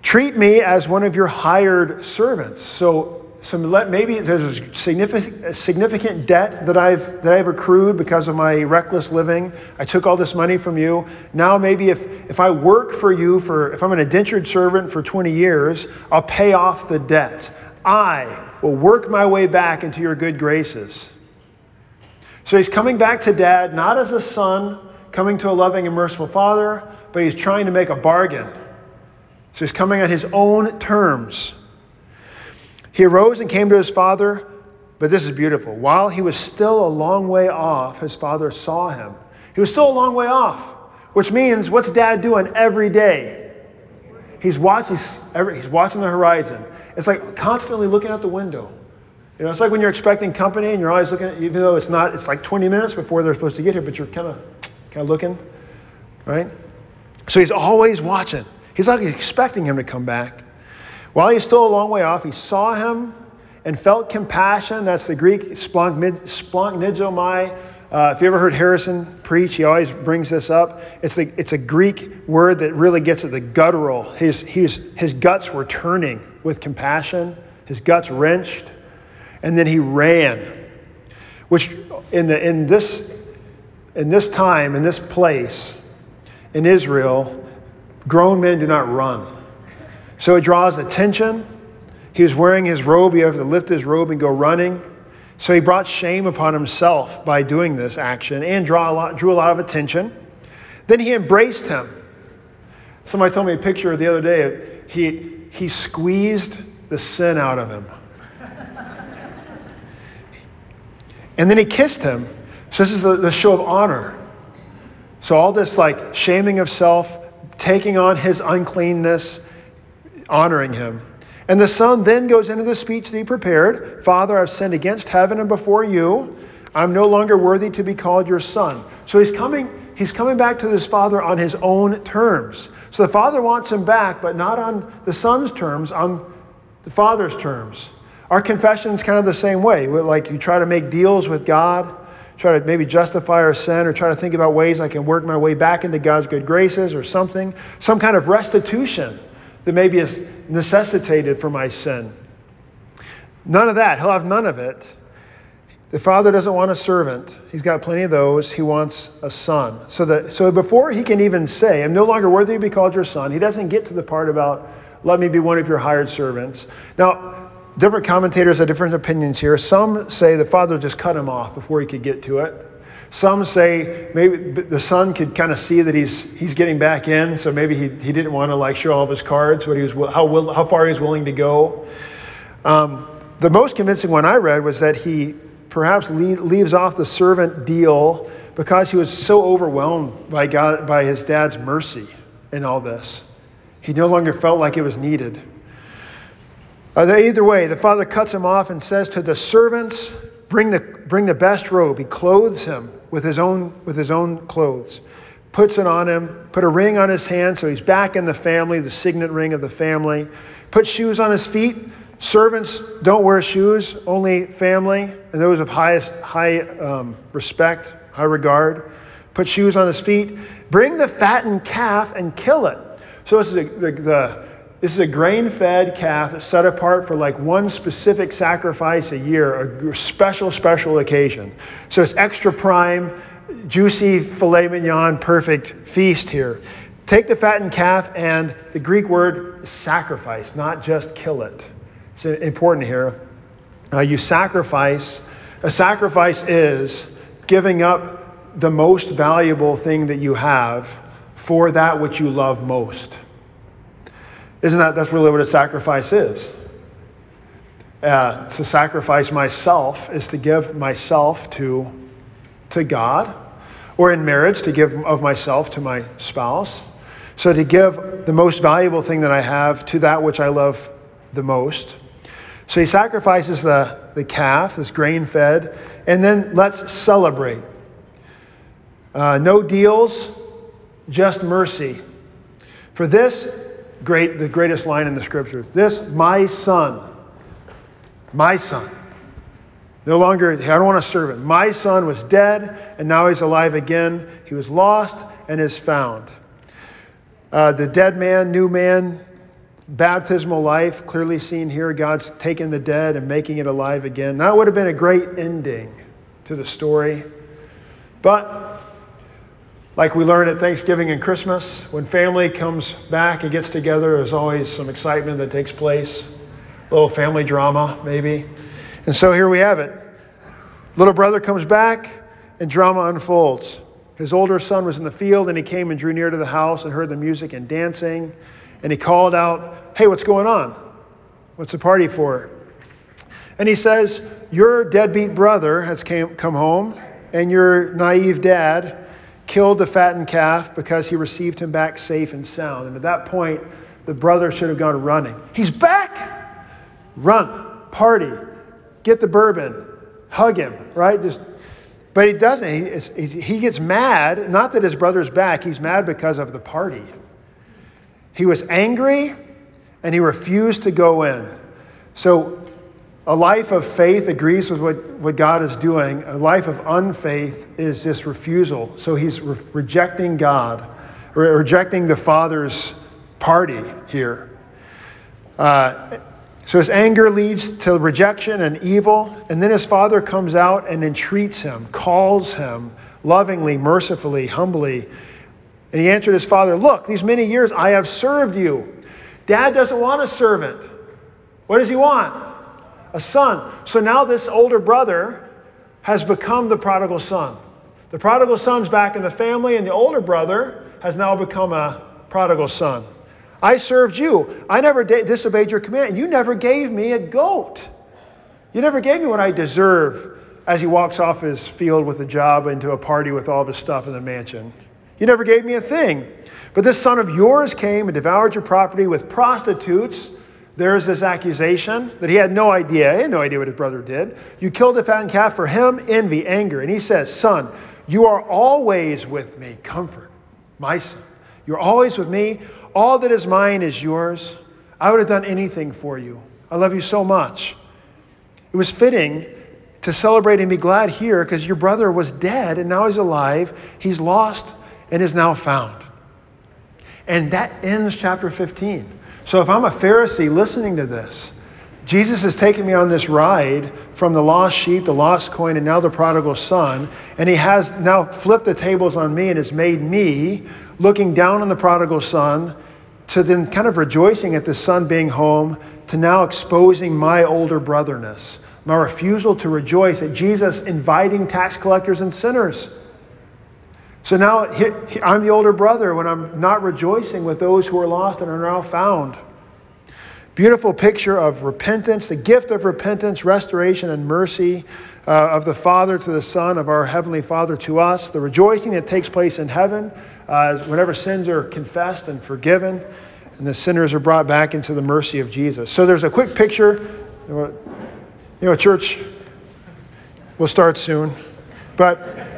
Treat me as one of your hired servants. So so let, maybe there's a significant, significant debt that I've, that I've accrued because of my reckless living. I took all this money from you. Now, maybe if, if I work for you, for, if I'm an indentured servant for 20 years, I'll pay off the debt. I will work my way back into your good graces. So he's coming back to dad, not as a son coming to a loving and merciful father, but he's trying to make a bargain. So he's coming on his own terms. He arose and came to his father, but this is beautiful. While he was still a long way off, his father saw him. He was still a long way off, which means what's dad doing every day? He's watching, he's watching the horizon. It's like constantly looking out the window. You know, it's like when you're expecting company and you're always looking, at, even though it's not, it's like 20 minutes before they're supposed to get here, but you're kind of, kind of looking, right? So he's always watching. He's like expecting him to come back. While he's still a long way off, he saw him and felt compassion. That's the Greek splanchnizomai. Uh, if you ever heard Harrison preach, he always brings this up. It's, the, it's a Greek word that really gets at the guttural. His, his, his guts were turning with compassion, his guts wrenched, and then he ran. Which, in, the, in, this, in this time, in this place, in Israel, grown men do not run. So it draws attention. He was wearing his robe. He had to lift his robe and go running. So he brought shame upon himself by doing this action and draw a lot, drew a lot of attention. Then he embraced him. Somebody told me a picture the other day. He, he squeezed the sin out of him. and then he kissed him. So this is the, the show of honor. So all this like shaming of self, taking on his uncleanness, honoring him. And the son then goes into the speech that he prepared Father, I've sinned against heaven and before you. I'm no longer worthy to be called your son. So he's coming, he's coming back to his father on his own terms. So the father wants him back, but not on the son's terms, on the father's terms. Our confession is kind of the same way. We're like you try to make deals with God, try to maybe justify our sin, or try to think about ways I can work my way back into God's good graces or something, some kind of restitution that maybe is necessitated for my sin. None of that. He'll have none of it. The father doesn't want a servant. He's got plenty of those. He wants a son. So that so before he can even say, I'm no longer worthy to be called your son, he doesn't get to the part about let me be one of your hired servants. Now, different commentators have different opinions here. Some say the father just cut him off before he could get to it. Some say maybe the son could kind of see that he's, he's getting back in, so maybe he, he didn't want to like show all of his cards, what he was, how, will, how far he was willing to go. Um, the most convincing one I read was that he perhaps leave, leaves off the servant deal because he was so overwhelmed by, God, by his dad's mercy in all this. He no longer felt like it was needed. Uh, either way, the father cuts him off and says to the servants, Bring the, bring the best robe. He clothes him with his own, with his own clothes, puts it on him, put a ring on his hand so he's back in the family, the signet ring of the family, put shoes on his feet. Servants don't wear shoes, only family and those of highest, high um, respect, high regard. Put shoes on his feet. Bring the fattened calf and kill it. So this is a, the, the this is a grain fed calf that's set apart for like one specific sacrifice a year, a special, special occasion. So it's extra prime, juicy filet mignon, perfect feast here. Take the fattened calf, and the Greek word sacrifice, not just kill it. It's important here. Uh, you sacrifice, a sacrifice is giving up the most valuable thing that you have for that which you love most. Isn't that, that's really what a sacrifice is? Uh, to sacrifice myself is to give myself to, to God, or in marriage, to give of myself to my spouse. So to give the most valuable thing that I have to that which I love the most. So he sacrifices the, the calf, this grain fed, and then let's celebrate. Uh, no deals, just mercy. For this, great, the greatest line in the scripture. This, my son, my son. No longer, I don't want to serve him. My son was dead, and now he's alive again. He was lost and is found. Uh, the dead man, new man, baptismal life, clearly seen here. God's taking the dead and making it alive again. That would have been a great ending to the story. But like we learn at Thanksgiving and Christmas, when family comes back and gets together, there's always some excitement that takes place, a little family drama, maybe. And so here we have it. Little brother comes back, and drama unfolds. His older son was in the field, and he came and drew near to the house and heard the music and dancing. And he called out, Hey, what's going on? What's the party for? And he says, Your deadbeat brother has came, come home, and your naive dad killed the fattened calf because he received him back safe and sound. And at that point, the brother should have gone running. He's back! Run, party, get the bourbon, hug him, right? Just, but he doesn't. He, he gets mad, not that his brother's back, he's mad because of the party. He was angry and he refused to go in. So a life of faith agrees with what, what God is doing. A life of unfaith is just refusal. So he's re- rejecting God, re- rejecting the Father's party here. Uh, so his anger leads to rejection and evil. And then his father comes out and entreats him, calls him lovingly, mercifully, humbly. And he answered his father, Look, these many years I have served you. Dad doesn't want a servant. What does he want? A son. So now this older brother has become the prodigal son. The prodigal son's back in the family, and the older brother has now become a prodigal son. I served you. I never disobeyed your command. You never gave me a goat. You never gave me what I deserve as he walks off his field with a job into a party with all of his stuff in the mansion. You never gave me a thing. But this son of yours came and devoured your property with prostitutes there's this accusation that he had no idea. He had no idea what his brother did. You killed a fattened calf for him, envy, anger. And he says, Son, you are always with me. Comfort, my son. You're always with me. All that is mine is yours. I would have done anything for you. I love you so much. It was fitting to celebrate and be glad here because your brother was dead and now he's alive. He's lost and is now found. And that ends chapter 15. So if I'm a Pharisee listening to this, Jesus has taken me on this ride from the lost sheep, the lost coin, and now the prodigal son. And he has now flipped the tables on me and has made me looking down on the prodigal son to then kind of rejoicing at the son being home to now exposing my older brotherness, my refusal to rejoice at Jesus inviting tax collectors and sinners. So now I'm the older brother when I'm not rejoicing with those who are lost and are now found. Beautiful picture of repentance, the gift of repentance, restoration, and mercy uh, of the Father to the Son, of our Heavenly Father to us, the rejoicing that takes place in heaven uh, whenever sins are confessed and forgiven, and the sinners are brought back into the mercy of Jesus. So there's a quick picture. You know, church will start soon. But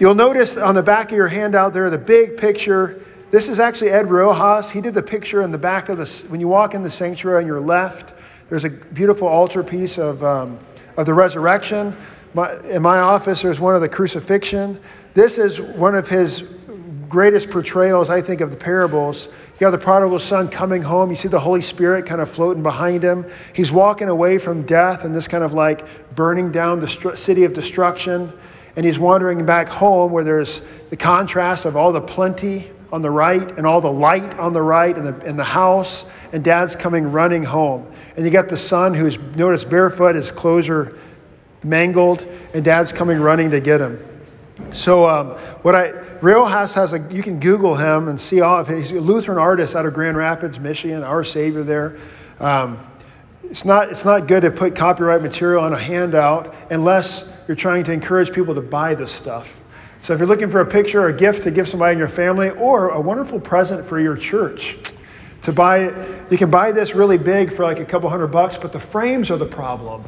You'll notice on the back of your handout there the big picture. This is actually Ed Riojas. He did the picture in the back of the, when you walk in the sanctuary on your left, there's a beautiful altarpiece of, um, of the resurrection. My, in my office, there's one of the crucifixion. This is one of his greatest portrayals, I think, of the parables. You got the prodigal son coming home. You see the Holy Spirit kind of floating behind him. He's walking away from death and this kind of like burning down the city of destruction. And he's wandering back home where there's the contrast of all the plenty on the right and all the light on the right and the, and the house. And dad's coming running home. And you got the son who's, notice, barefoot, his clothes are mangled, and dad's coming running to get him. So um, what I Riojas has a you can Google him and see all of his Lutheran artist out of Grand Rapids, Michigan. Our Savior there. Um, it's not it's not good to put copyright material on a handout unless you're trying to encourage people to buy this stuff. So if you're looking for a picture or a gift to give somebody in your family or a wonderful present for your church, to buy it, you can buy this really big for like a couple hundred bucks, but the frames are the problem.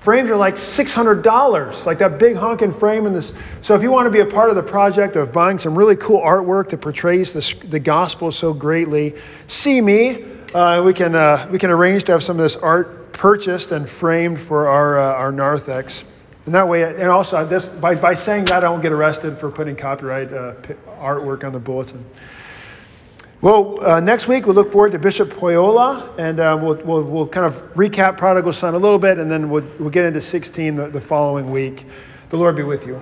Frames are like $600, like that big honking frame in this. So if you want to be a part of the project of buying some really cool artwork that portrays the, the gospel so greatly, see me. Uh, we, can, uh, we can arrange to have some of this art purchased and framed for our, uh, our narthex. And that way, and also this, by, by saying that, I won't get arrested for putting copyright uh, artwork on the bulletin. Well, uh, next week we'll look forward to Bishop Pohjola, and uh, we'll, we'll, we'll, kind of recap Prodigal Son a little bit, and then we'll, we'll get into 16 the, the following week. The Lord be with you.